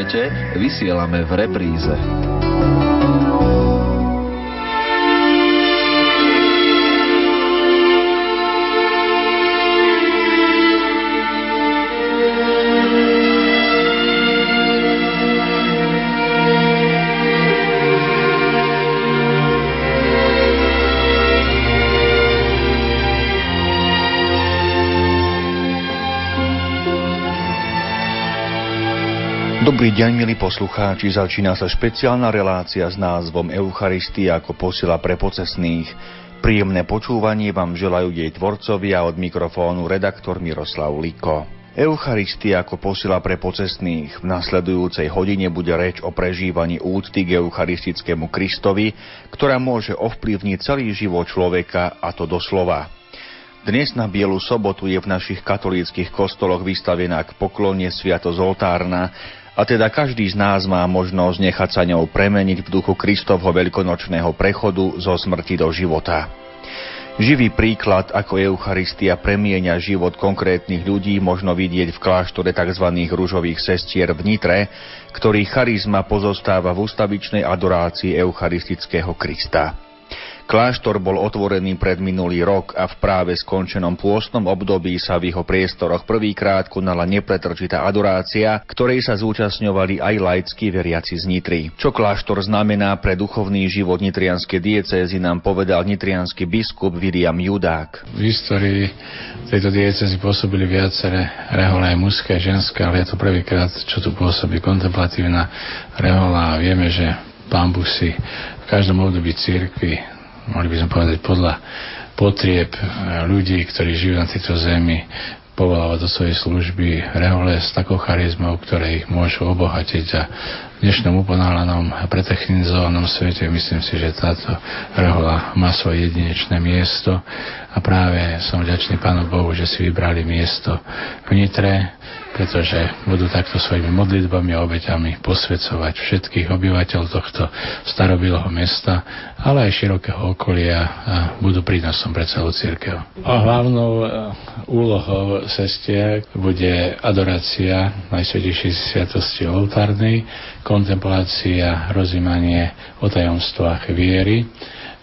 vypočujete, vysielame v repríze. Dobrý deň, milí poslucháči. Začína sa špeciálna relácia s názvom Eucharistia ako posila pre pocesných. Príjemné počúvanie vám želajú jej tvorcovia od mikrofónu redaktor Miroslav Liko. Eucharistia ako posila pre pocestných. V nasledujúcej hodine bude reč o prežívaní úcty k eucharistickému Kristovi, ktorá môže ovplyvniť celý život človeka, a to doslova. Dnes na Bielu sobotu je v našich katolíckých kostoloch vystavená k poklone sviatosť oltárna, a teda každý z nás má možnosť nechať sa ňou premeniť v duchu Kristovho veľkonočného prechodu zo smrti do života. Živý príklad, ako Eucharistia premieňa život konkrétnych ľudí, možno vidieť v kláštore tzv. rúžových sestier v Nitre, ktorý charizma pozostáva v ustavičnej adorácii eucharistického Krista. Kláštor bol otvorený pred minulý rok a v práve skončenom pôstnom období sa v jeho priestoroch prvýkrát konala nepretržitá adorácia, ktorej sa zúčastňovali aj laickí veriaci z Nitry. Čo kláštor znamená pre duchovný život nitrianskej diecézy nám povedal nitrianský biskup Viliam Judák. V histórii tejto diecezy pôsobili viaceré rehole aj mužské, ženské, ale je to prvýkrát, čo tu pôsobí kontemplatívna rehola a vieme, že pán Boh si v každom období církvy mohli by sme povedať podľa potrieb eh, ľudí, ktorí žijú na tejto zemi, povolávať do svojej služby rehole s takou charizmou, ktoré ich môžu obohatiť a v dnešnom uponáhľanom a pretechnizovanom svete. Myslím si, že táto rehola má svoje jedinečné miesto. A práve som vďačný Pánu Bohu, že si vybrali miesto v Nitre, pretože budú takto svojimi modlitbami a obeťami posvedcovať všetkých obyvateľov tohto starobilého mesta, ale aj širokého okolia a budú prínosom pre celú církev. A hlavnou e, úlohou sestie bude adorácia Najsvetejšej sviatosti oltárnej, kontemplácia, rozímanie o tajomstvách viery,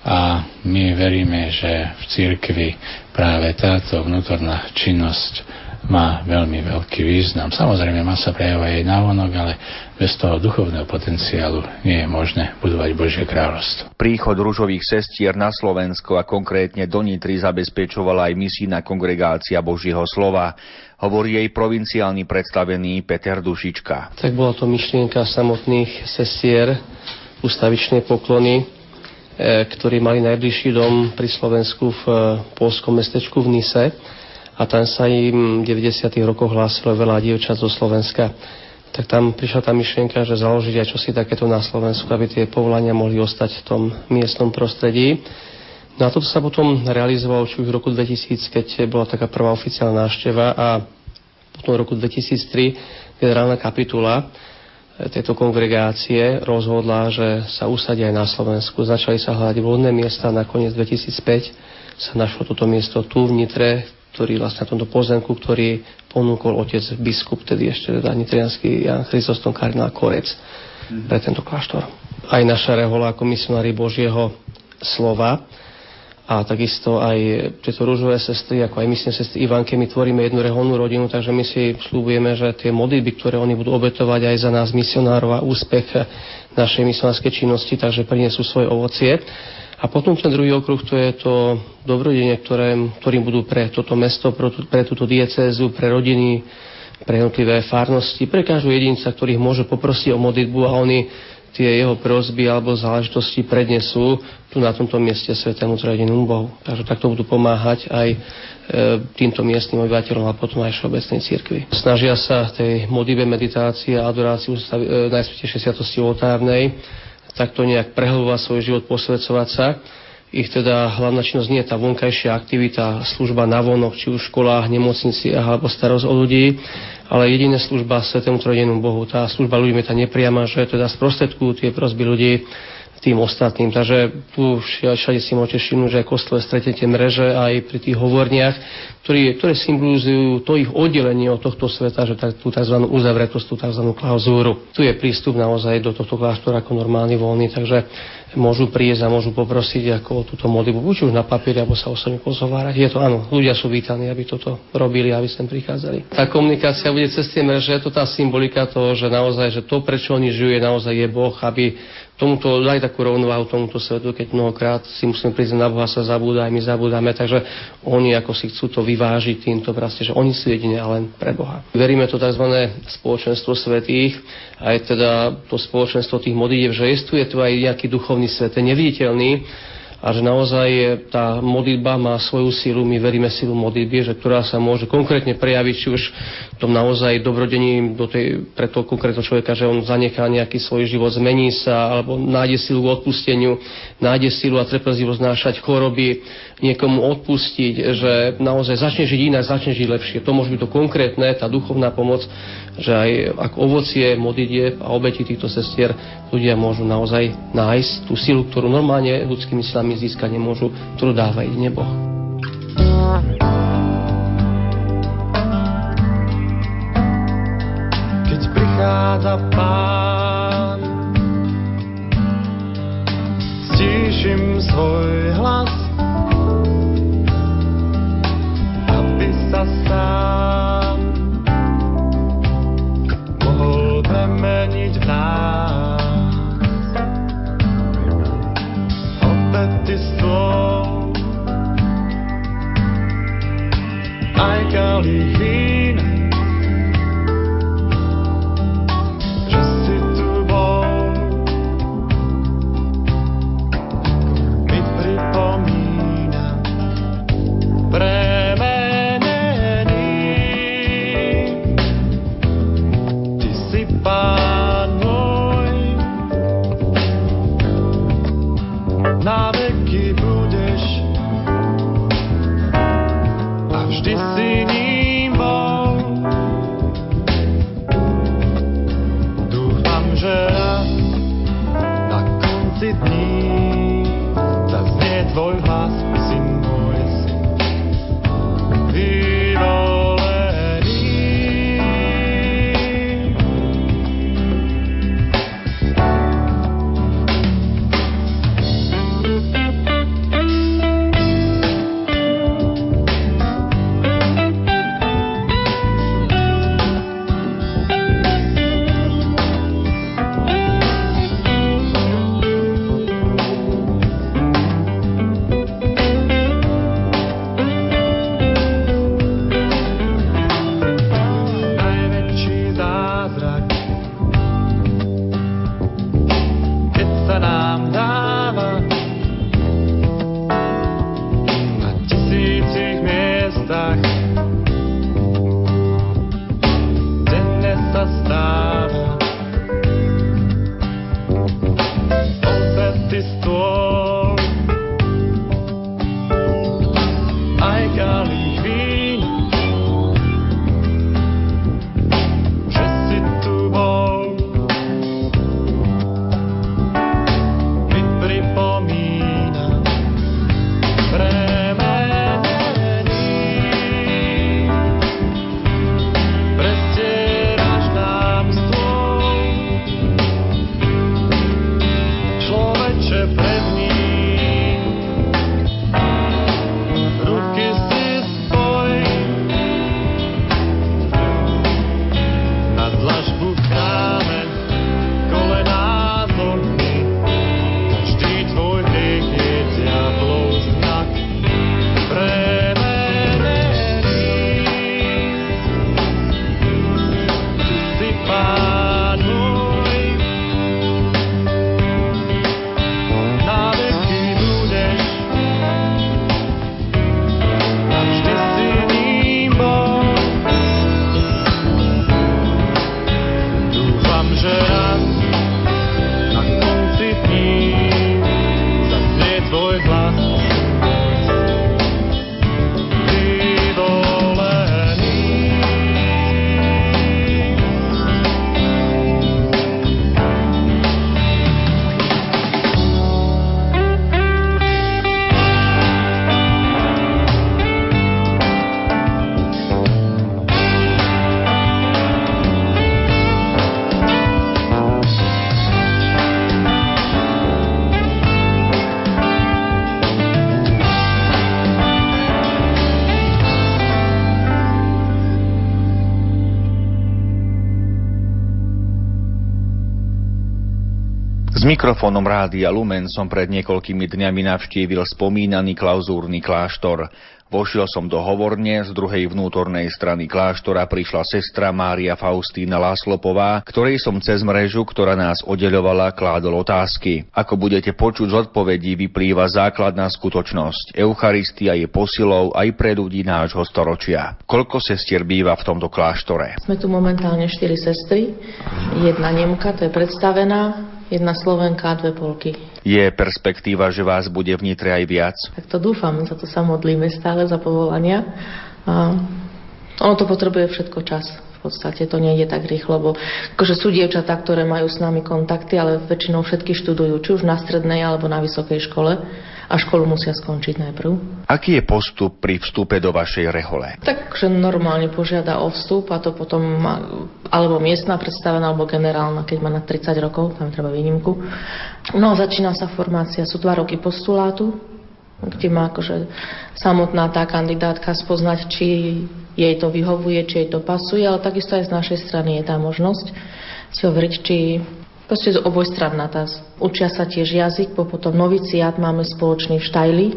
a my veríme, že v církvi práve táto vnútorná činnosť má veľmi veľký význam. Samozrejme, má sa prejavovať aj návonok, ale bez toho duchovného potenciálu nie je možné budovať Božie kráľovstvo. Príchod rúžových sestier na Slovensko a konkrétne do Nitry zabezpečovala aj misijná kongregácia Božieho slova hovorí jej provinciálny predstavený Peter Dušička. Tak bola to myšlienka samotných sestier ustavičnej poklony, e, ktorí mali najbližší dom pri Slovensku v e, polskom mestečku v Nise a tam sa im v 90. rokoch hlásilo veľa dievčat zo Slovenska. Tak tam prišla tá myšlienka, že založiť aj čosi takéto na Slovensku, aby tie povolania mohli ostať v tom miestnom prostredí. No a toto sa potom realizovalo či už v roku 2000, keď bola taká prvá oficiálna návšteva a potom v roku 2003 generálna kapitula tejto kongregácie rozhodla, že sa usadí aj na Slovensku. Začali sa hľadať vhodné miesta. Nakoniec 2005 sa našlo toto miesto tu v Nitre, ktorý vlastne na tomto pozemku, ktorý ponúkol otec biskup, tedy ešte teda nitrianský Jan Chrysostom kardinál Korec mm-hmm. pre tento kláštor. Aj naša rehola ako misionári Božieho slova a takisto aj tieto rúžové sestry, ako aj myslím sestry Ivanke, my tvoríme jednu reholnú rodinu, takže my si slúbujeme, že tie modlitby, ktoré oni budú obetovať aj za nás misionárov a úspech našej misionárskej činnosti, takže prinesú svoje ovocie. A potom ten druhý okruh, to je to dobrodenie, ktoré, ktorým budú pre toto mesto, pre, pre túto diecézu, pre rodiny, pre jednotlivé farnosti, pre každú jedinca, ktorých môže poprosiť o modlitbu a oni tie jeho prosby alebo záležitosti prednesú tu na tomto mieste Svetému Zradenému Bohu. Takže takto budú pomáhať aj e, týmto miestnym obyvateľom a potom aj všeobecnej cirkvi. Snažia sa tej modlibe, meditácie a adoráciu e, Najsvetejšej sviatosti oltárnej takto nejak prehlbovať svoj život, posvedcovať sa. Ich teda hlavná činnosť nie je tá vonkajšia aktivita, služba na vonok, či už v školách, nemocniciach alebo starosť o ľudí, ale jediná služba Svetému Trojenému Bohu. Tá služba ľuďom je tá nepriama, že teda sprostredkujú tie prosby ľudí tým ostatným. Takže tu všade si môžete všimnúť, že aj kostole stretnete mreže aj pri tých hovorniach, ktoré, ktoré symbolizujú to ich oddelenie od tohto sveta, že tak, tú tzv. uzavretosť, tú tzv. klauzúru. Tu je prístup naozaj do tohto kláštora ako normálny voľný, takže môžu prísť a môžu poprosiť ako o túto modlitbu, buď už na papieri, alebo sa osobne pozovárať. Je to áno, ľudia sú vítaní, aby toto robili, aby sem prichádzali. Tá komunikácia bude cez tie mreže, je to tá symbolika toho, že naozaj, že to, prečo oni žijú, je naozaj je Boh, aby tomuto daj takú rovnováhu tomuto svetu, keď mnohokrát si musíme prísť na Boha sa zabúda, aj my zabúdame, takže oni ako si chcú to vyvážiť týmto proste, že oni sú jedine len pre Boha. Veríme to tzv. spoločenstvo svetých, aj teda to spoločenstvo tých modlitev, že je tu aj nejaký duchovný svet, neviditeľný, a že naozaj tá modlitba má svoju sílu, my veríme silu modlitby, že ktorá sa môže konkrétne prejaviť, či už tom naozaj dobrodení do tej, pre toho konkrétneho človeka, že on zanechá nejaký svoj život, zmení sa, alebo nájde silu k odpusteniu, nájde silu a trpezlivosť znášať choroby, niekomu odpustiť, že naozaj začne žiť inak, začne žiť lepšie. To môže byť to konkrétne, tá duchovná pomoc, že aj ako ovocie modlitieb a obeti týchto sestier ľudia môžu naozaj nájsť tú silu, ktorú normálne ľudskými silami získať nemôžu, ktorú dáva jedine Boh. Keď prichádza pán, stíšim svoj hlas, mikrofónom Rádia Lumen som pred niekoľkými dňami navštívil spomínaný klauzúrny kláštor. Vošiel som do hovorne, z druhej vnútornej strany kláštora prišla sestra Mária Faustína Láslopová, ktorej som cez mrežu, ktorá nás oddeľovala, kládol otázky. Ako budete počuť z odpovedí, vyplýva základná skutočnosť. Eucharistia je posilou aj pre ľudí nášho storočia. Koľko sestier býva v tomto kláštore? Sme tu momentálne 4 sestry, jedna Nemka, to je predstavená, jedna Slovenka a dve Polky. Je perspektíva, že vás bude v Nitre aj viac? Tak to dúfam, za to sa modlíme stále za povolania. A ono to potrebuje všetko čas. V podstate to nejde tak rýchlo, lebo akože sú dievčatá, ktoré majú s nami kontakty, ale väčšinou všetky študujú, či už na strednej alebo na vysokej škole a školu musia skončiť najprv. Aký je postup pri vstupe do vašej rehole? Takže normálne požiada o vstup a to potom má, alebo miestna predstavená, alebo generálna, keď má na 30 rokov, tam treba výnimku. No začína sa formácia, sú dva roky postulátu, kde má akože samotná tá kandidátka spoznať, či jej to vyhovuje, či jej to pasuje, ale takisto aj z našej strany je tá možnosť si overiť, či Proste obojstranná tá. Učia sa tiež jazyk, po potom noviciát máme spoločný v Štajli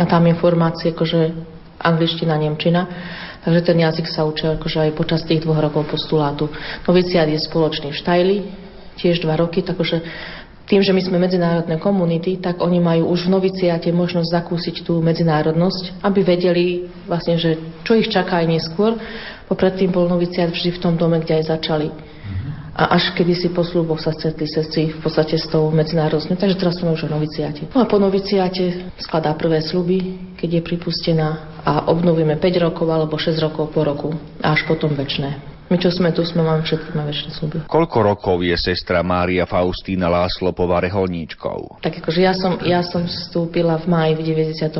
a tam informácie akože angličtina, nemčina. Takže ten jazyk sa učia akože aj počas tých dvoch rokov postulátu. Noviciát je spoločný v Štajli, tiež dva roky, takže tým, že my sme medzinárodné komunity, tak oni majú už v noviciáte možnosť zakúsiť tú medzinárodnosť, aby vedeli vlastne, že čo ich čaká aj neskôr. Popredtým bol noviciát vždy v tom dome, kde aj začali. A až kedy si po sluboch sa stretli sestry v podstate s tou medzinárodnou. Takže teraz sme už o noviciáte. No a po noviciáte skladá prvé sluby, keď je pripustená a obnovíme 5 rokov alebo 6 rokov po roku a až potom väčšie. My, čo sme tu, sme máme všetky máme väčšie sluby. Koľko rokov je sestra Mária Faustína Láslopová reholníčkou? Tak akože ja som, ja som vstúpila v máji v 94.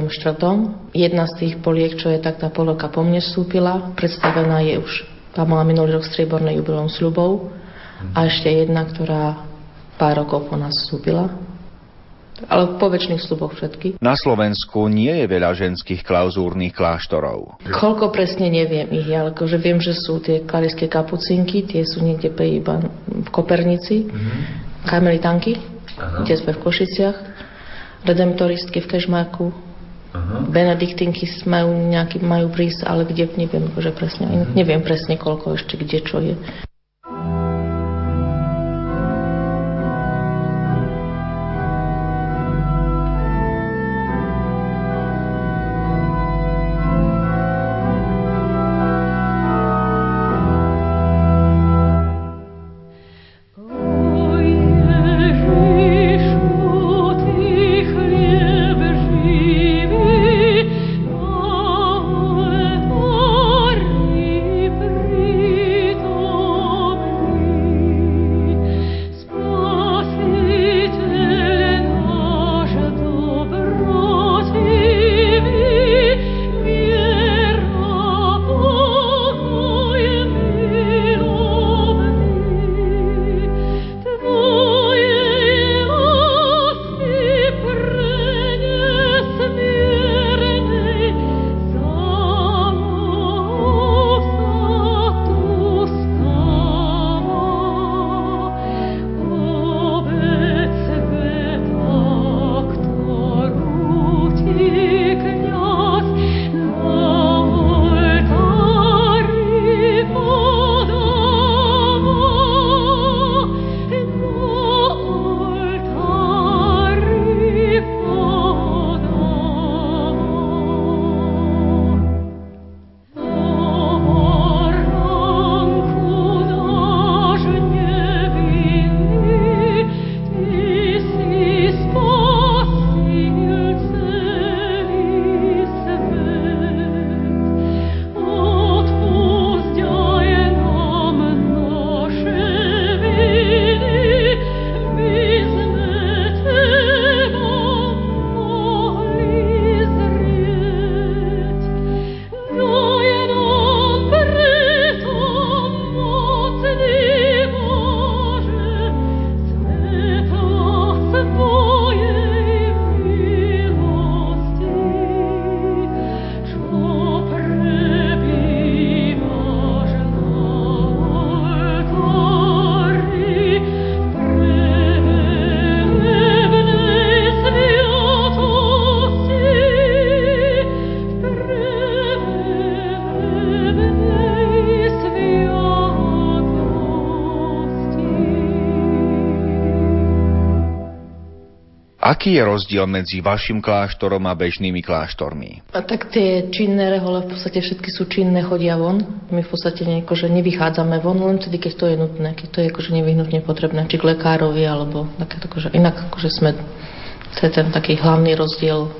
Jedna z tých poliek, čo je tak tá poloka po mne vstúpila, predstavená je už, tá mala minulý rok strieborné jubileum slubov a ešte jedna, ktorá pár rokov po nás vstúpila. Ale po väčšných sluboch všetky. Na Slovensku nie je veľa ženských klauzúrnych kláštorov. Koľko presne neviem ich, ale akože viem, že sú tie klarické kapucinky, tie sú niekde pre iba v Kopernici, mm-hmm. Karmelitanky, kde sme v Košiciach, Redemptoristky v Kežmarku, Aha. Benediktinky majú nejaký, majú prísť, ale kde, neviem akože presne, mm-hmm. neviem presne koľko ešte, kde čo je. Aký je rozdiel medzi vašim kláštorom a bežnými kláštormi? A tak tie činné rehole v podstate všetky sú činné, chodia von. My v podstate nejako, že nevychádzame von, len vtedy, keď to je nutné, keď to je akože nevyhnutne potrebné, či k lekárovi, alebo takéto, akože inak akože sme, to je ten taký hlavný rozdiel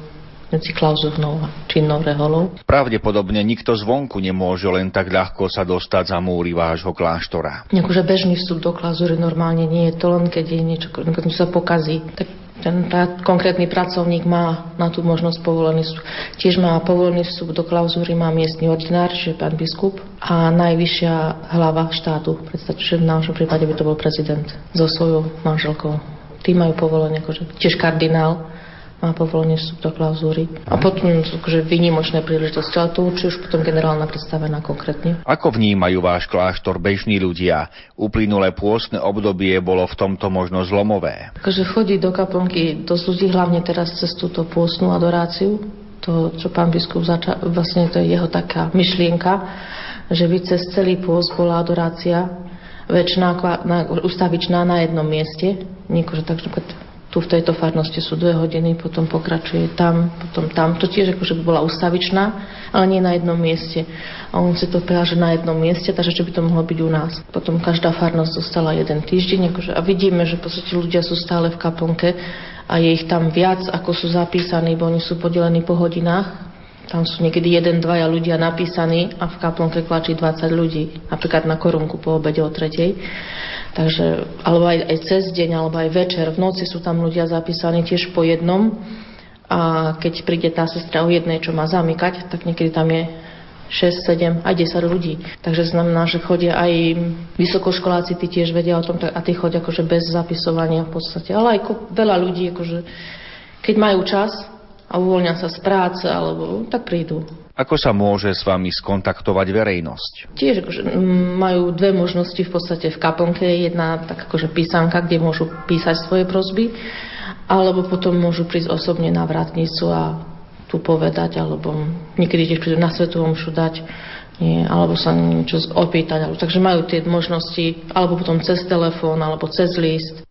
medzi klauzurnou a činnou reholou. Pravdepodobne nikto zvonku nemôže len tak ľahko sa dostať za múry vášho kláštora. Akože bežný vstup do klauzury normálne nie je to len, keď je niečo, keď sa pokazí. Tak ten konkrétny pracovník má na tú možnosť povolený vstup. Tiež má povolený vstup do klauzúry, má miestny ordinár, čiže pán biskup a najvyššia hlava štátu. Predstavte, že v našom prípade by to bol prezident so svojou manželkou. Tí majú povolenie, akože tiež kardinál má povolenie vstup do klauzúry. A potom akože výnimočné príležitosti, ale to určite už potom generálna predstavená konkrétne. Ako vnímajú váš kláštor bežní ľudia? Uplynulé pôstne obdobie bolo v tomto možno zlomové. Akože chodí do kaplnky dosť ľudí, hlavne teraz cez túto pôstnu adoráciu. To, čo pán biskup začal, vlastne to je jeho taká myšlienka, že by cez celý pôst bola adorácia väčšiná, ustavičná na jednom mieste. Niekože tak, že tu v tejto farnosti sú dve hodiny, potom pokračuje tam, potom tam. To tiež akože by bola ustavičná, ale nie na jednom mieste. A on si to priaže na jednom mieste, takže že by to mohlo byť u nás. Potom každá farnosť zostala jeden týždeň akože, a vidíme, že podstate ľudia sú stále v kaplnke a je ich tam viac, ako sú zapísaní, bo oni sú podelení po hodinách. Tam sú niekedy jeden, dvaja ľudia napísaní a v kaplnke klačí 20 ľudí, napríklad na korunku po obede o tretej. Takže, alebo aj, aj cez deň, alebo aj večer, v noci sú tam ľudia zapísaní tiež po jednom. A keď príde tá sestra o jednej, čo má zamykať, tak niekedy tam je 6, 7, aj 10 ľudí. Takže znamená, že chodia aj vysokoškoláci, tí tiež vedia o tom, a tí chodia akože bez zapisovania v podstate. Ale aj veľa ľudí, akože, keď majú čas a uvoľnia sa z práce, alebo tak prídu. Ako sa môže s vami skontaktovať verejnosť? Tiež akože, majú dve možnosti v podstate v kaplnke. Jedna tak akože písanka, kde môžu písať svoje prosby, alebo potom môžu prísť osobne na vratnicu a tu povedať, alebo niekedy tiež prídu na svetovom omšu dať, nie, alebo sa niečo opýtať. Alebo, takže majú tie možnosti, alebo potom cez telefón, alebo cez list.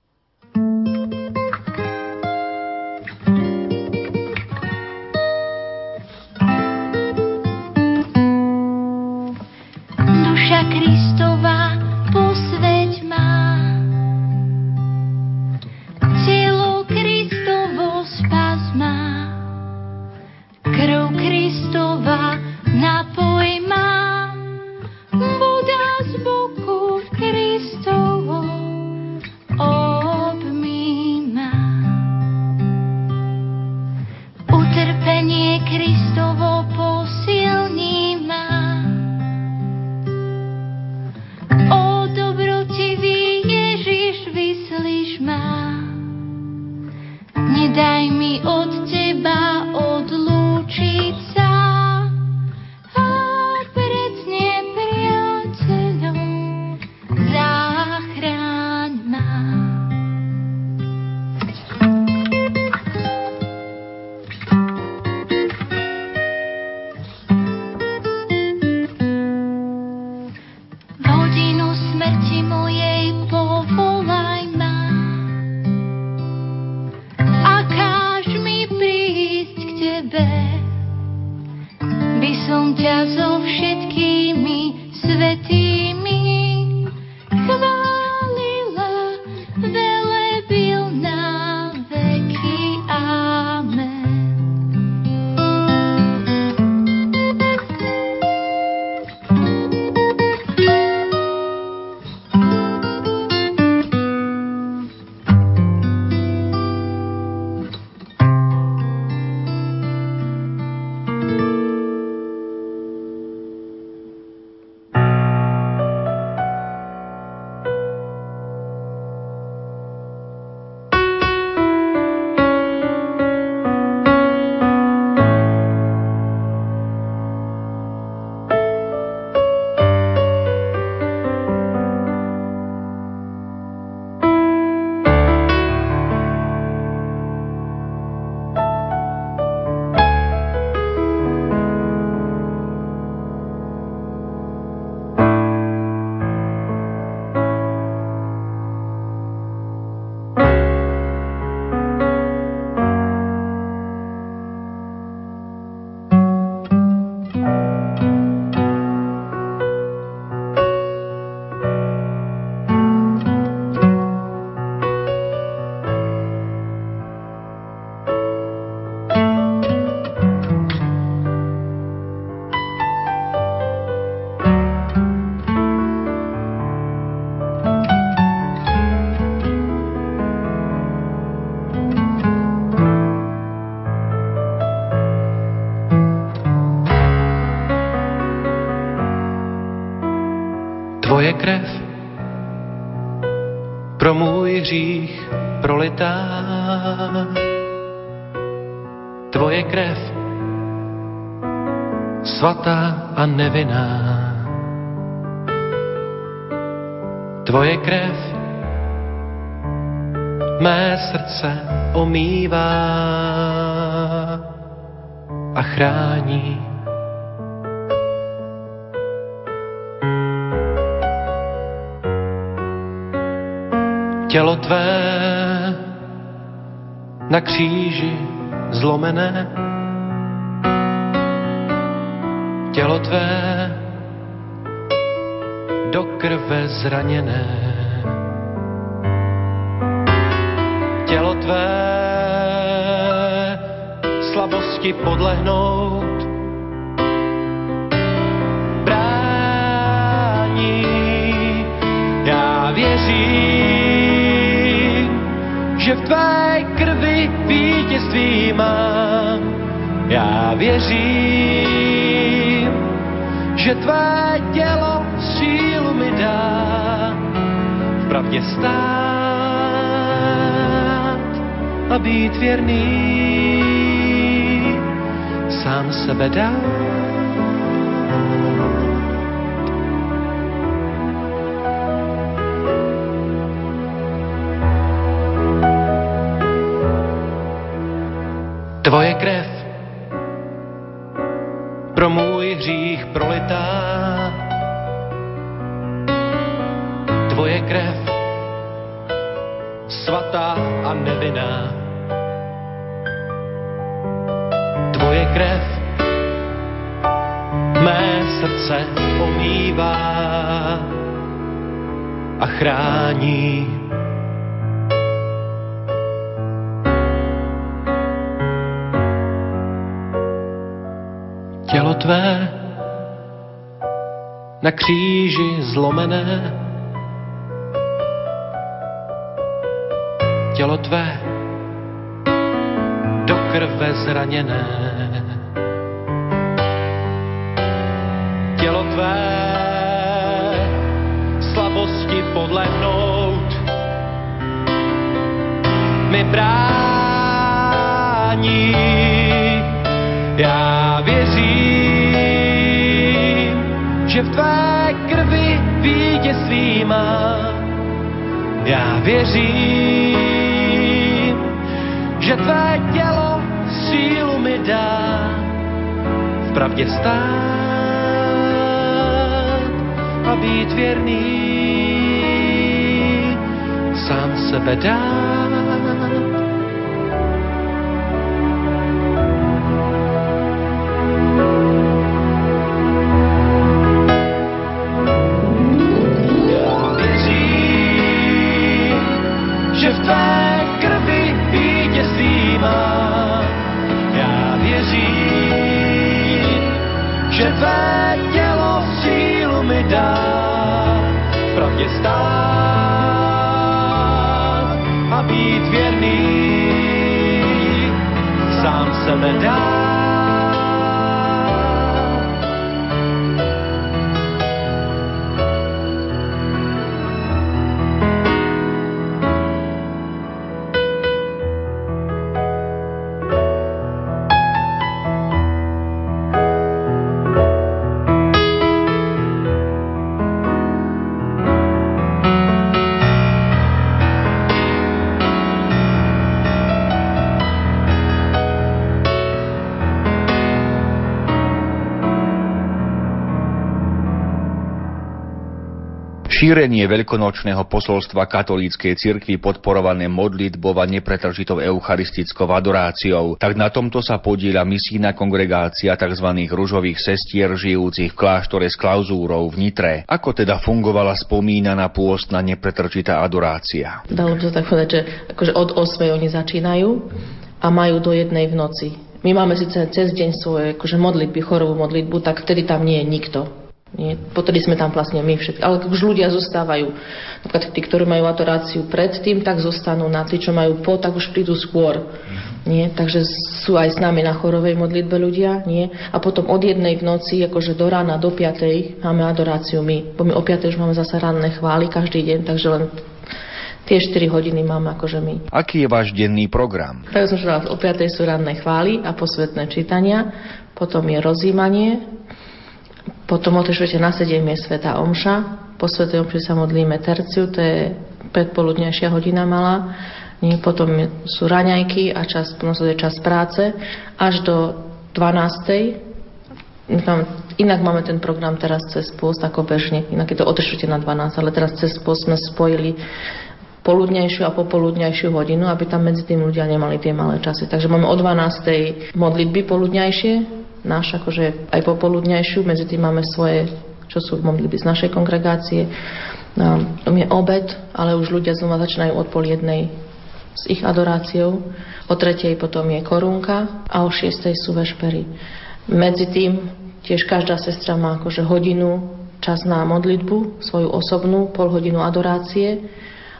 Tvoje krev svatá a nevinná. Tvoje krev mé srdce omývá a chrání. Tělo tvé na kříži zlomené, tělo tvé do krve zraněné. Tělo tvé slabosti podlehnout brání. Já věřím, že v tvé krvi vítězství mám. Já věřím, že tvé tělo sílu mi dá v pravdě stát a být věrný sám sebe dát. Omývá a chrání. Tělo tvé na kříži zlomené, tělo tvé do krve zraněné. Mi brání. Já věřím, že v tvé krvi vítězství mám. Já věřím, že tvé tělo sílu mi dá v pravdě stát a být věrný sám sebe dát. Šírenie veľkonočného posolstva katolíckej cirkvi podporované modlitbou a nepretržitou eucharistickou adoráciou, tak na tomto sa podieľa misijná kongregácia tzv. ružových sestier žijúcich v kláštore s klauzúrou v Nitre. Ako teda fungovala spomínaná pôstna nepretržitá adorácia? Dalo by sa tak povedať, že akože od 8 oni začínajú a majú do jednej v noci. My máme síce cez deň svoje akože modlitby, chorovú modlitbu, tak vtedy tam nie je nikto. Nie? Potedy sme tam vlastne my všetci. Ale už ľudia zostávajú. Napríklad tí, ktorí majú adoráciu predtým, tak zostanú na tí, čo majú po, tak už prídu skôr. Nie? Takže sú aj s nami na chorovej modlitbe ľudia. Nie? A potom od jednej v noci, akože do rána, do piatej máme adoráciu my. Bo my o piatej už máme zase ranné chvály každý deň, takže len tie 4 hodiny máme akože my. Aký je váš denný program? Tak som o 5. sú ranné chvály a posvetné čítania, potom je rozímanie, potom o tej na 7 je Sveta Omša. Po Svetej Omši sa modlíme terciu, to je predpoludnejšia hodina. Nie, potom sú raňajky a čas, je čas práce až do 12. Inak máme ten program teraz cez post ako bežne, inak je to od na 12, ale teraz cez post sme spojili poludnejšiu a popoludnejšiu hodinu, aby tam medzi tým ľudia nemali tie malé časy. Takže máme o 12. modlitby poludnejšie, náš akože aj popoludnejšiu, medzi tým máme svoje, čo sú modlitby z našej kongregácie. No, je obed, ale už ľudia znova začínajú od pol jednej s ich adoráciou. O tretej potom je korunka a o šiestej sú vešpery. Medzi tým tiež každá sestra má akože hodinu čas na modlitbu, svoju osobnú, pol hodinu adorácie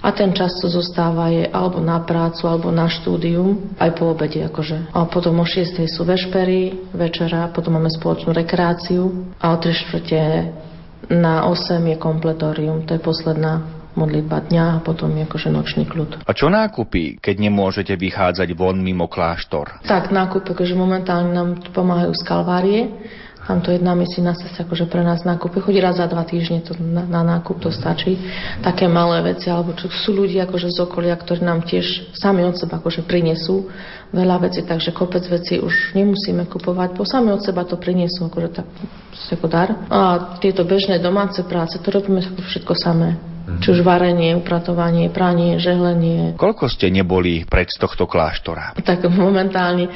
a ten čas, co zostáva, je alebo na prácu, alebo na štúdium, aj po obede akože. A potom o 6. sú vešpery, večera, potom máme spoločnú rekreáciu a o 3 čtvrte na 8 je kompletórium, to je posledná modlitba dňa a potom je akože nočný kľud. A čo nákupy, keď nemôžete vychádzať von mimo kláštor? Tak, nákupy, akože momentálne nám pomáhajú z Kalvárie, tam to jedna misijná sestra akože pre nás nákupy. Chodí raz za dva týždne to na, na nákup, to stačí. Také malé veci, alebo čo sú ľudia akože z okolia, ktorí nám tiež sami od seba akože prinesú veľa vecí, takže kopec vecí už nemusíme kupovať, bo sami od seba to prinesú akože tak ako dar. A tieto bežné domáce práce, to robíme všetko samé. Mhm. Či už varenie, upratovanie, pranie, žehlenie. Koľko ste neboli pred tohto kláštora? Tak momentálne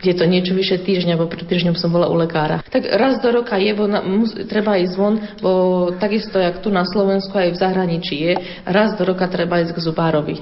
je to niečo vyše týždňa, bo pred týždňom som bola u lekára. Tak raz do roka je, bo na, mus, treba ísť von, bo takisto, jak tu na Slovensku aj v zahraničí je, raz do roka treba ísť k zubárovi.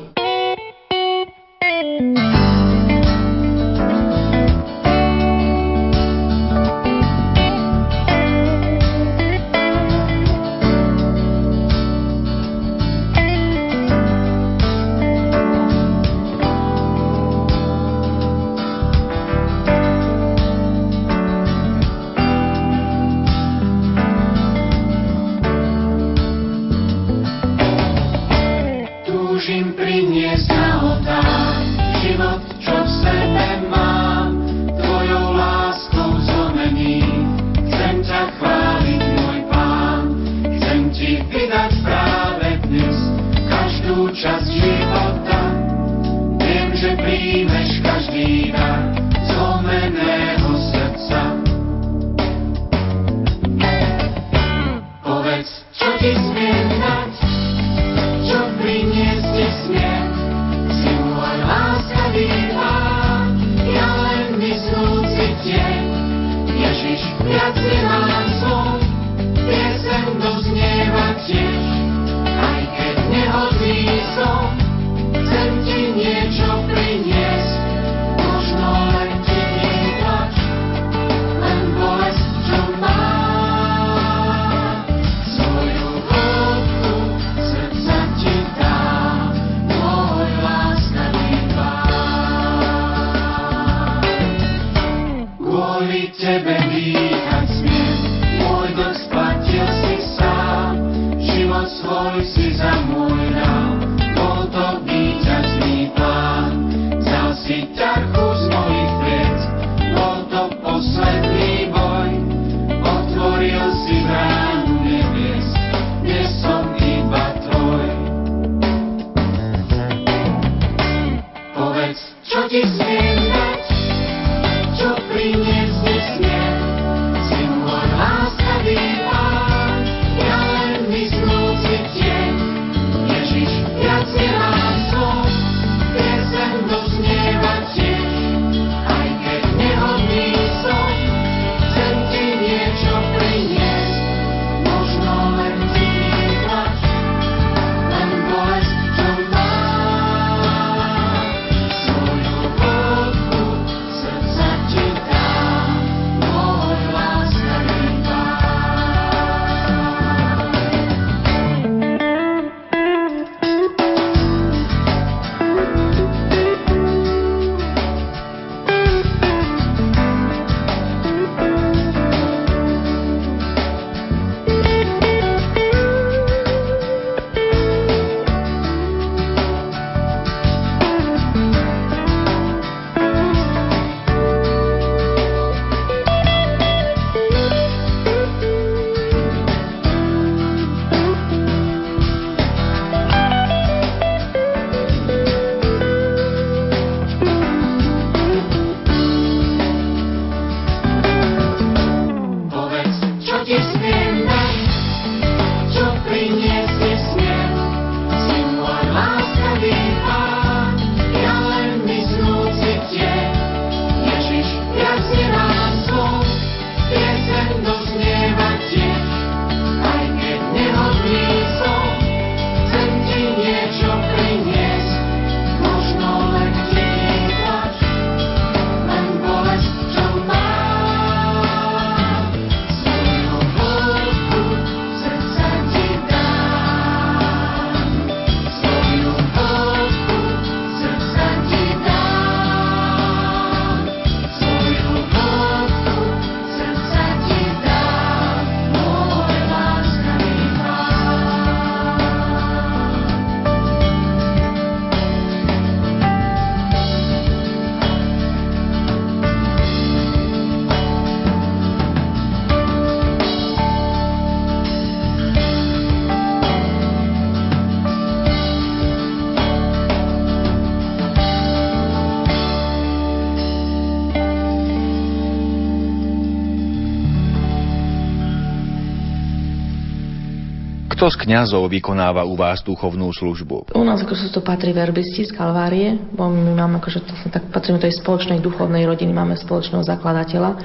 Kto z kňazov vykonáva u vás duchovnú službu? U nás akože to patrí verbisti z Kalvárie, bo my máme akože to, tak patríme tej spoločnej duchovnej rodiny, máme spoločného zakladateľa,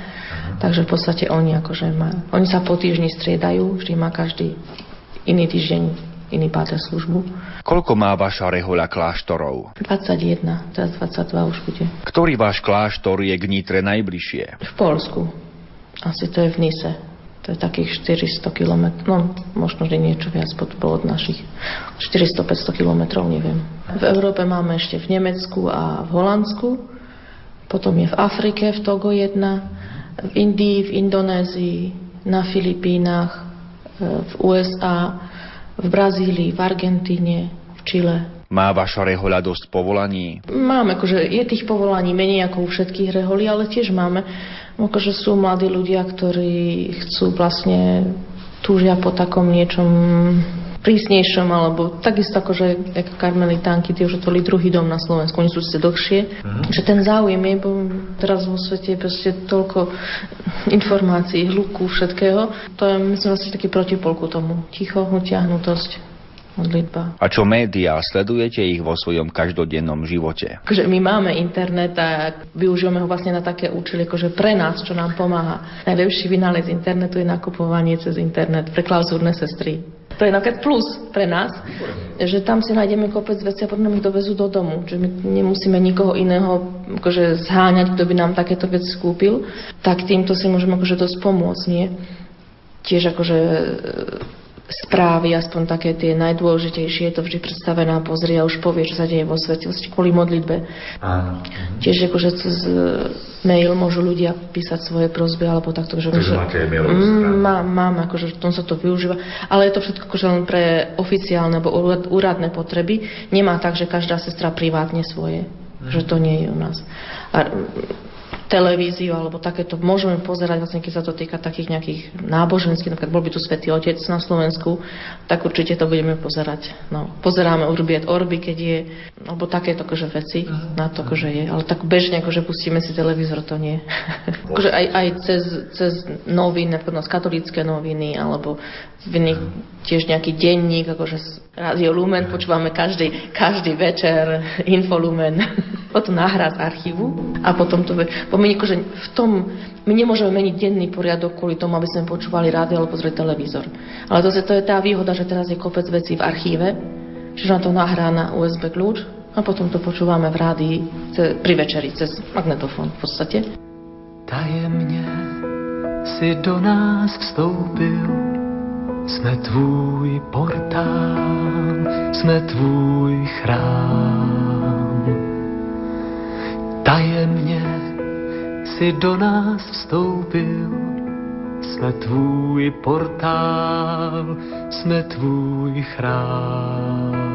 takže v podstate oni akože má, oni sa po týždni striedajú, vždy má každý iný týždeň iný páter službu. Koľko má vaša rehoľa kláštorov? 21, teraz 22 už bude. Ktorý váš kláštor je k Nitre najbližšie? V Polsku. Asi to je v Nise. To je takých 400 km, no možno, že niečo viac pod, od našich 400-500 km, neviem. V Európe máme ešte v Nemecku a v Holandsku, potom je v Afrike, v Togo jedna, v Indii, v Indonézii, na Filipínach, e, v USA, v Brazílii, v Argentíne, v Čile. Má vaša rehoľa dosť povolaní? Máme, akože je tých povolaní menej ako u všetkých reholí, ale tiež máme akože sú mladí ľudia, ktorí chcú vlastne túžia po takom niečom prísnejšom, alebo takisto akože ako karmelitánky, tie už otvorili druhý dom na Slovensku, oni sú sice dlhšie, mm-hmm. že ten záujem je, bo teraz vo svete je proste toľko informácií, hluku, všetkého, to je myslím vlastne taký protipolku tomu, ticho, utiahnutosť modlitba. A čo médiá? Sledujete ich vo svojom každodennom živote? Akože my máme internet a využívame ho vlastne na také účely, akože pre nás, čo nám pomáha. Najlepší vynález internetu je nakupovanie cez internet pre klauzúrne sestry. To je napríklad plus pre nás, že tam si nájdeme kopec veci a potom ich dovezú do domu. Že my nemusíme nikoho iného akože zháňať, kto by nám takéto veci kúpil. Tak týmto si môžeme akože dosť pomôcť, nie? Tiež akože správy, aspoň také tie najdôležitejšie, je to vždy predstavené a pozrie a už povie, čo sa deje vo svete, kvôli modlitbe. Áno. Tiež akože cez e, mail môžu ľudia písať svoje prozby, alebo takto. Že, Takže máte mail mm, má, Mám, akože v tom sa to využíva, ale je to všetko akože len pre oficiálne alebo úradné potreby. Nemá tak, že každá sestra privátne svoje. Že to nie je u nás. A televíziu alebo takéto môžeme pozerať, vlastne keď sa to týka takých nejakých náboženských, napríklad bol by tu Svetý Otec na Slovensku, tak určite to budeme pozerať. No, pozeráme Urbiet Orby, keď je, alebo takéto akože veci na to, akože je. Ale tak bežne, akože pustíme si televízor, to nie. akože aj, aj cez, cez noviny, napríklad katolické noviny, alebo v iných tiež nejaký denník, akože Radio Lumen, počúvame každý, každý večer Infolumen, potom nahrá z archívu a potom to... Bo my akože v tom, my nemôžeme meniť denný poriadok kvôli tomu, aby sme počúvali rádio alebo pozreli televízor. Ale to, to je tá výhoda, že teraz je kopec vecí v archíve, čiže na to nahrá na USB kľúč a potom to počúvame v rádii pri večeri cez magnetofón v podstate. Tajemne si do nás vstoupil jsme tvůj portál, jsme tvůj chrám. Tajemně si do nás vstoupil, jsme tvůj portál, jsme tvůj chrám.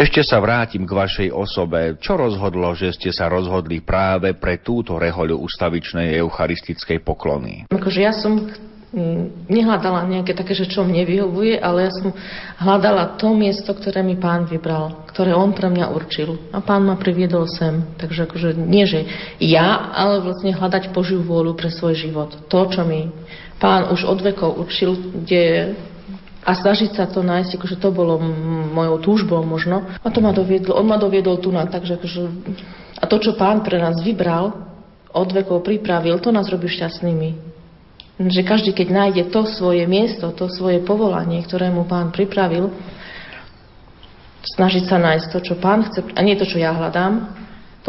Ešte sa vrátim k vašej osobe. Čo rozhodlo, že ste sa rozhodli práve pre túto rehoľu ustavičnej eucharistickej poklony? Akože ja som mm, nehľadala nejaké také, že čo mne vyhovuje, ale ja som hľadala to miesto, ktoré mi pán vybral, ktoré on pre mňa určil. A pán ma priviedol sem. Takže akože nie, že ja, ale vlastne hľadať Božiu vôľu pre svoj život. To, čo mi pán už od vekov určil, kde a snažiť sa to nájsť, akože to bolo mojou túžbou možno. A to ma doviedlo, on ma doviedol tu na, takže akože, a to, čo pán pre nás vybral, od vekov pripravil, to nás robí šťastnými. Že každý, keď nájde to svoje miesto, to svoje povolanie, ktoré mu pán pripravil, snažiť sa nájsť to, čo pán chce, a nie to, čo ja hľadám,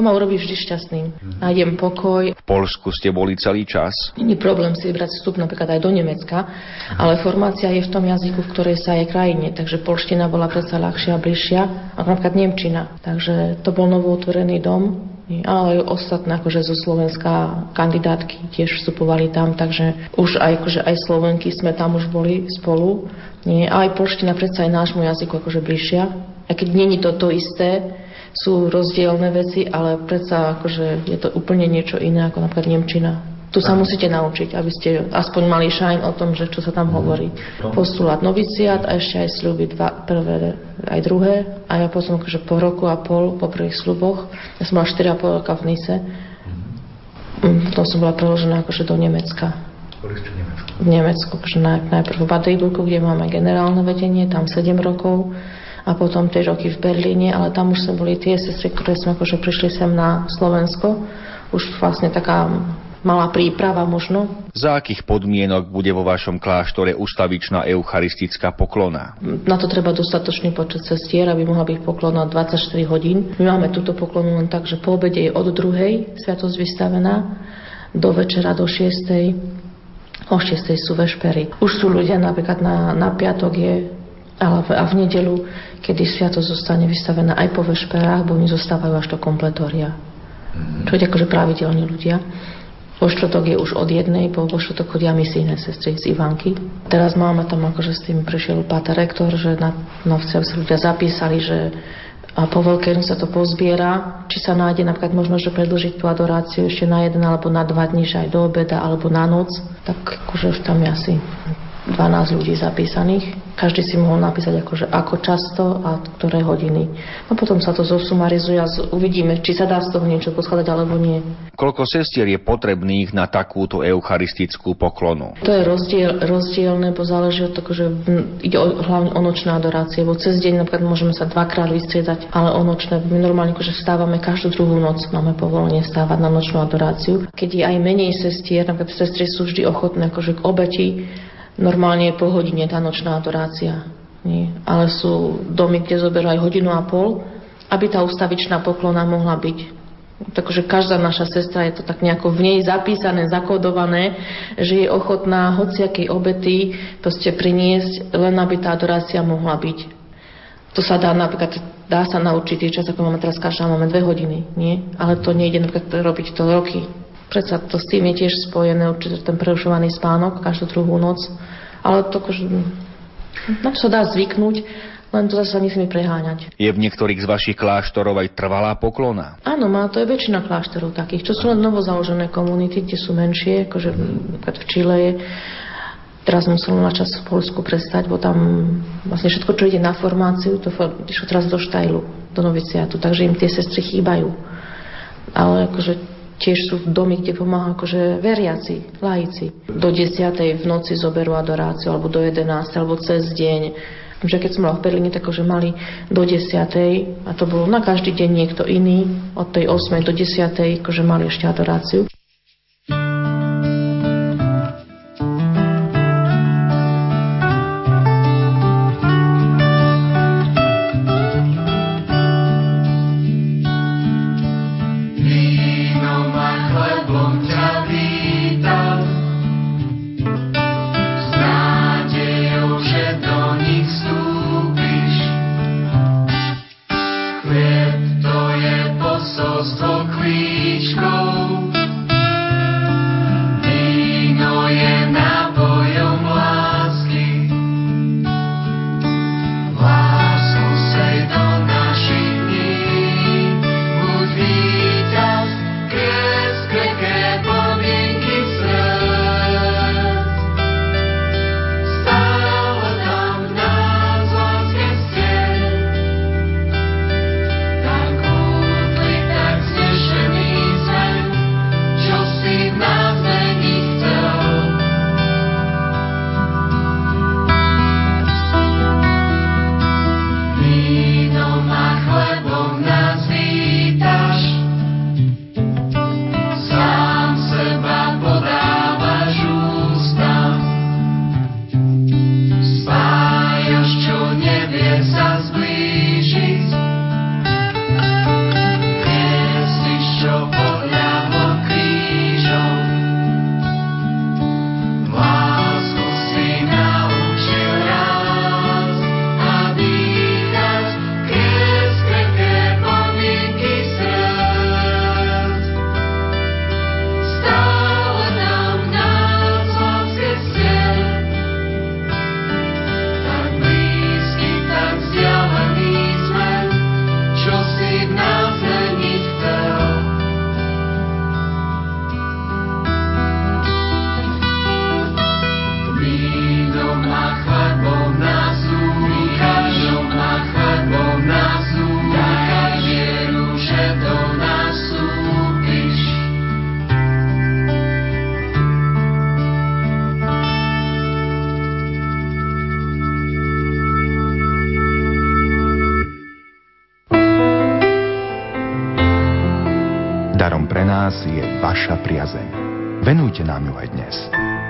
to ma urobí vždy šťastným. Nájdem pokoj, V Polsku ste boli celý čas. Není problém si vybrať vstup napríklad aj do Nemecka, ale formácia je v tom jazyku, v ktorej sa je krajine, takže polština bola predsa ľahšia a bližšia, ako napríklad Nemčina. Takže to bol novootvorený dom, ale aj ostatné, akože zo Slovenska kandidátky tiež vstupovali tam, takže už aj, akože aj Slovenky sme tam už boli spolu. Nie, a aj polština predsa aj nášmu jazyku akože bližšia. A keď není to to isté, sú rozdielne veci, ale predsa akože je to úplne niečo iné ako napríklad Nemčina. Tu sa musíte naučiť, aby ste aspoň mali šajn o tom, že čo sa tam hovorí. Postulát noviciát a ešte aj sľuby dva, prvé aj druhé. A ja potom akože po roku a pol po prvých sľuboch, ja som mala 4,5 roka v Nise, Mm, potom som bola preložená akože do Nemecka. V Nemecku, akože naj, najprv v Baden-Württembergu, kde máme generálne vedenie, tam 7 rokov a potom 3 roky v Berlíne, ale tam už sme boli tie sestry, ktoré sme akože prišli sem na Slovensko. Už vlastne taká malá príprava možno. Za akých podmienok bude vo vašom kláštore ustavičná eucharistická poklona? Na to treba dostatočný počet sestier, aby mohla byť poklona 24 hodín. My máme túto poklonu len tak, že po obede je od druhej sviatosť vystavená do večera do 6. O 6. sú vešpery. Už sú ľudia napríklad na, na piatok je a v nedelu, kedy sviatosť zostane vystavená aj po vešperách, bo oni zostávajú až do kompletória. Čo je akože pravidelní ľudia. Vo štvrtok je už od jednej, po vo štvrtok chodia misijné sestry z Ivanky. Teraz máme tam akože s tým prišiel páter rektor, že na novce sa ľudia zapísali, že a po veľkej sa to pozbiera, či sa nájde napríklad možno, že predlžiť tú adoráciu ešte na jeden alebo na dva dní, že aj do obeda alebo na noc, tak akože už tam je asi 12 ľudí zapísaných. Každý si mohol napísať akože ako často a ktoré hodiny. No potom sa to zosumarizuje a uvidíme, či sa dá z toho niečo poskladať alebo nie. Koľko sestier je potrebných na takúto eucharistickú poklonu? To je rozdiel, rozdielne, bo záleží od toho, že ide o, hlavne o nočné adorácie, bo cez deň napríklad môžeme sa dvakrát vystriedať, ale o nočné, my normálne akože vstávame každú druhú noc, máme povolenie stávať na nočnú adoráciu. Keď je aj menej sestier, napríklad sestry sú vždy ochotné akože k obeti, normálne je po hodine tá nočná adorácia. Nie. Ale sú domy, kde zoberú aj hodinu a pol, aby tá ustavičná poklona mohla byť. Takže každá naša sestra je to tak nejako v nej zapísané, zakodované, že je ochotná hociakej obety proste priniesť, len aby tá adorácia mohla byť. To sa dá napríklad, dá sa na určitý čas, ako máme teraz každá, máme dve hodiny, nie? Ale to nejde napríklad robiť to roky. Predsa to s tým je tiež spojené určite ten prerušovaný spánok každú druhú noc. Ale to akože, na to sa dá zvyknúť len to zase nesmie preháňať. Je v niektorých z vašich kláštorov aj trvalá poklona? Áno, má to je väčšina kláštorov takých, čo sú len novozaložené komunity, kde sú menšie, akože v Čile je Teraz musel na čas v Polsku prestať, bo tam vlastne všetko, čo ide na formáciu, to išlo teraz do štajlu, do noviciátu, takže im tie sestry chýbajú. Ale akože tiež sú v domy, kde pomáha akože veriaci, laici. Do 10. v noci zoberú adoráciu, alebo do 11. alebo cez deň že keď som bola v Berlíne, tak že mali do 10. a to bolo na každý deň niekto iný, od tej 8. do 10. akože mali ešte adoráciu. Nám aj dnes.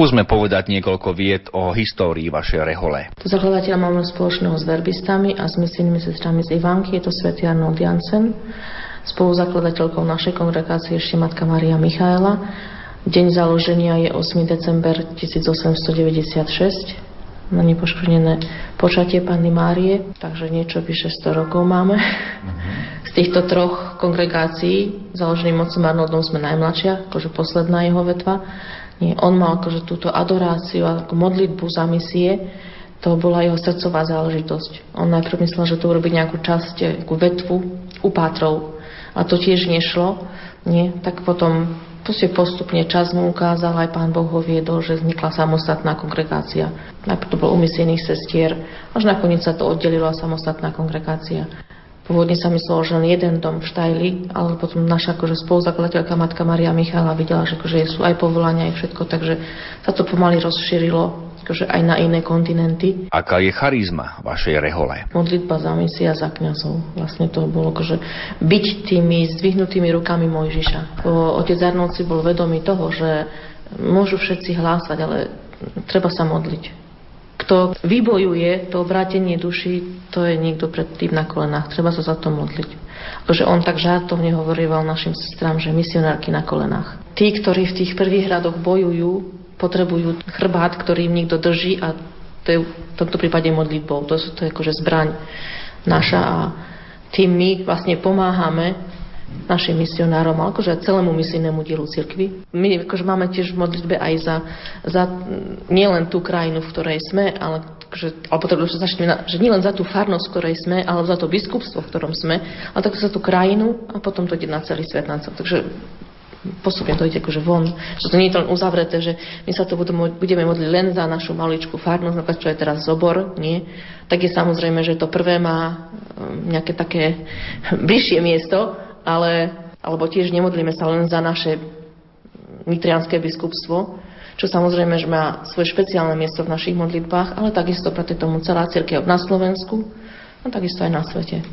Skúsme povedať niekoľko vied o histórii vašej rehole. To zakladateľa máme spoločného s verbistami a s misijnými sestrami z Ivanky, je to svätý Arnold Jansen. Spoluzakladateľkou našej kongregácie ešte matka Maria Michaela. Deň založenia je 8. december 1896 na nepoškodené počatie Panny Márie, takže niečo vyše 100 rokov máme. Z týchto troch kongregácií, založeným mocom Arnoldom, sme najmladšia, akože posledná jeho vetva. Nie, on mal akože túto adoráciu, ako modlitbu za misie, to bola jeho srdcová záležitosť. On najprv myslel, že to urobí nejakú časť, nejakú vetvu upátrov. A to tiež nešlo. Nie? Tak potom proste postupne čas mu ukázal, aj pán Boh ho viedol, že vznikla samostatná kongregácia. Najprv to bol umyslených sestier, až nakoniec sa to oddelilo a samostatná kongregácia. Pôvodne sa myslelo, že len jeden dom v Štajli, ale potom naša akože spoluzakladateľka matka Maria Michála videla, že akože sú aj povolania, aj všetko, takže sa to pomaly rozšírilo akože aj na iné kontinenty. Aká je charizma vašej rehole? Modlitba za misia za kňazov. Vlastne to bolo akože byť tými zdvihnutými rukami Mojžiša. Otec Arnold si bol vedomý toho, že môžu všetci hlásať, ale treba sa modliť kto vybojuje to obrátenie duši, to je niekto pred tým na kolenách. Treba sa za to modliť. Akože on tak žartovne hovorieval našim sestrám, že misionárky na kolenách. Tí, ktorí v tých prvých radoch bojujú, potrebujú chrbát, ktorý im niekto drží a to je v tomto prípade modlitbou. To, to je akože zbraň naša a tým my vlastne pomáhame našim misionárom, ale akože celému misijnému dielu cirkvi. My akože máme tiež v modlitbe aj za, za nielen tú krajinu, v ktorej sme, ale akože, alebo teda, začneme, že nielen za tú farnosť, v ktorej sme, ale za to biskupstvo, v ktorom sme, ale tak za tú krajinu a potom to ide na celý svet. Na celý. Takže postupne to ide akože von. Že to nie je to len uzavreté, že my sa to budeme, modliť len za našu maličku farnosť, napríklad čo je teraz zobor, nie? Tak je samozrejme, že to prvé má um, nejaké také bližšie miesto, ale, alebo tiež nemodlíme sa len za naše nitrianské biskupstvo, čo samozrejme, že má svoje špeciálne miesto v našich modlitbách, ale takisto pre tomu celá církev na Slovensku a takisto aj na svete.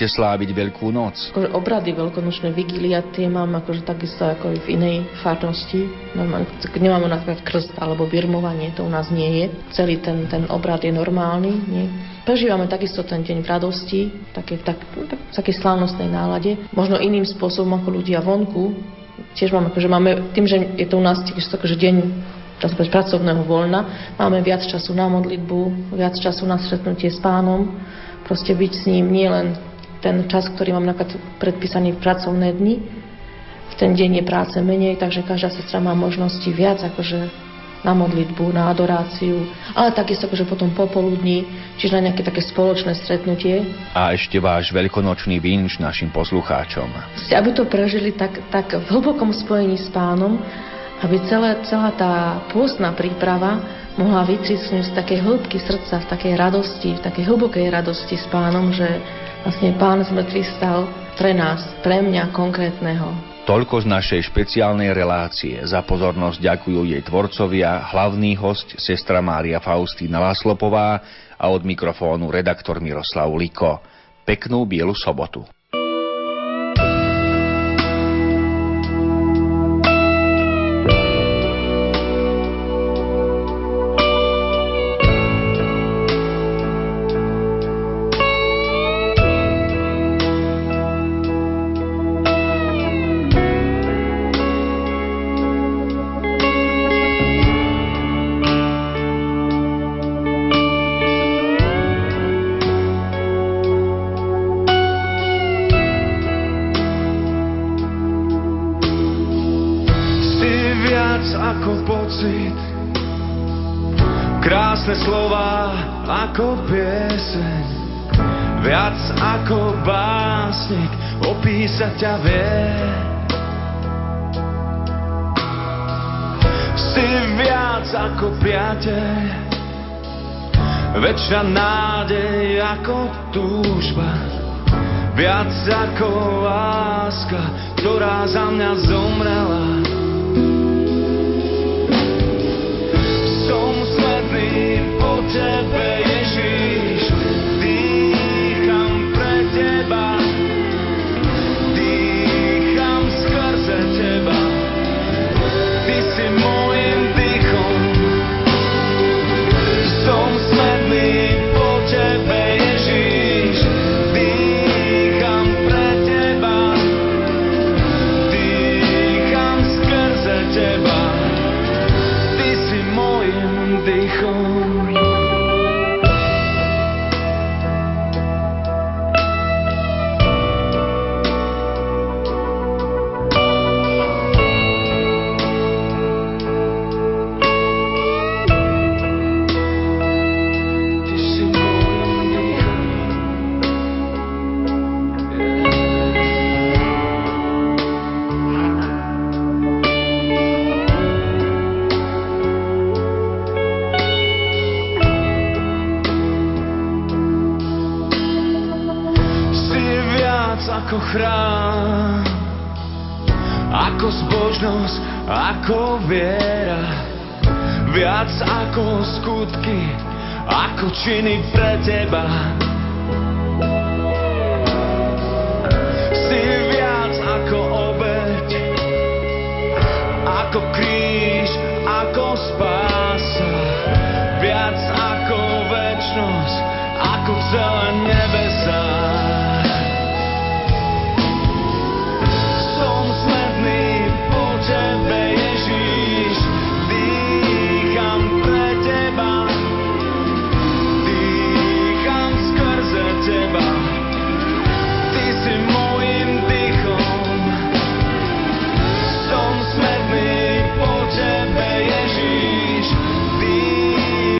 Budete sláviť Veľkú noc? Akože obrady veľkonočné vigília, tie mám akože takisto ako v inej farnosti. Nemáme napríklad krst alebo birmovanie, to u nás nie je. Celý ten, ten obrad je normálny. Nie? Prežívame takisto ten deň v radosti, také, tak, tak, také slávnostnej nálade. Možno iným spôsobom ako ľudia vonku, tiež máme, akože máme, tým, že je to u nás tiež akože deň pracovného voľna, máme viac času na modlitbu, viac času na stretnutie s pánom, proste byť s ním nie ten čas, ktorý mám napríklad predpísaný v pracovné dni, v ten deň je práce menej, takže každá sestra má možnosti viac akože na modlitbu, na adoráciu, ale takisto akože potom popoludní, čiže na nejaké také spoločné stretnutie. A ešte váš veľkonočný vinš našim poslucháčom. Aby to prežili tak, tak v hlbokom spojení s pánom, aby celé, celá tá pôstna príprava mohla vytrisknúť z takej hĺbky srdca, v takej radosti, v takej hlbokej radosti s pánom, že vlastne pán zmrtvý stal pre nás, pre mňa konkrétneho. Toľko z našej špeciálnej relácie. Za pozornosť ďakujú jej tvorcovia, hlavný host, sestra Mária Faustína Váslopová a od mikrofónu redaktor Miroslav Liko. Peknú bielu sobotu. Väčšia nádej ako túžba Viac ako láska Ktorá za mňa zomrela